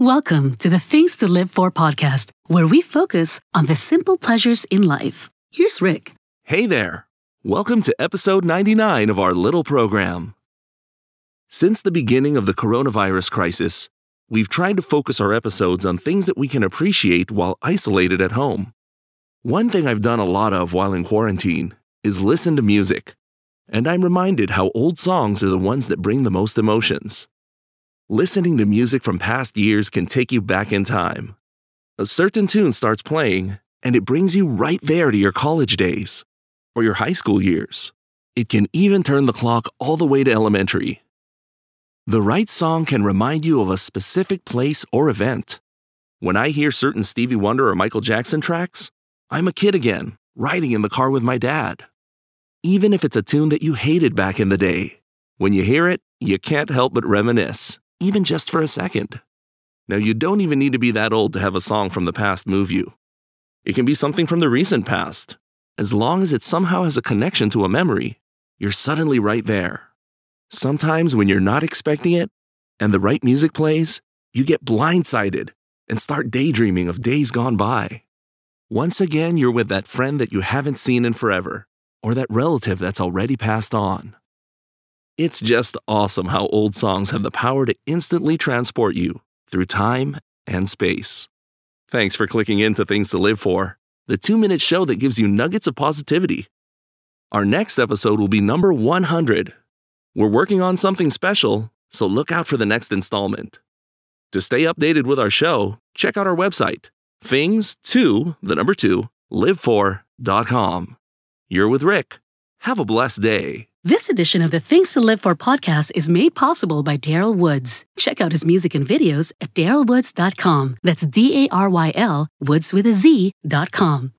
Welcome to the Things to Live For podcast, where we focus on the simple pleasures in life. Here's Rick. Hey there. Welcome to episode 99 of our little program. Since the beginning of the coronavirus crisis, we've tried to focus our episodes on things that we can appreciate while isolated at home. One thing I've done a lot of while in quarantine is listen to music, and I'm reminded how old songs are the ones that bring the most emotions. Listening to music from past years can take you back in time. A certain tune starts playing, and it brings you right there to your college days or your high school years. It can even turn the clock all the way to elementary. The right song can remind you of a specific place or event. When I hear certain Stevie Wonder or Michael Jackson tracks, I'm a kid again, riding in the car with my dad. Even if it's a tune that you hated back in the day, when you hear it, you can't help but reminisce even just for a second. Now, you don't even need to be that old to have a song from the past move you. It can be something from the recent past. As long as it somehow has a connection to a memory, you're suddenly right there. Sometimes, when you're not expecting it and the right music plays, you get blindsided and start daydreaming of days gone by. Once again, you're with that friend that you haven't seen in forever, or that relative that's already passed on. It's just awesome how old songs have the power to instantly transport you through time and space. Thanks for clicking into Things to Live For, the two minute show that gives you nuggets of positivity. Our next episode will be number 100. We're working on something special, so look out for the next installment. To stay updated with our show, check out our website, things to the number two, live4.com. You're with Rick. Have a blessed day. This edition of the Things to Live For podcast is made possible by Daryl Woodz. Check out his music and videos at darylwoodz.com. That's D A R Y L, Woods with a Z.com.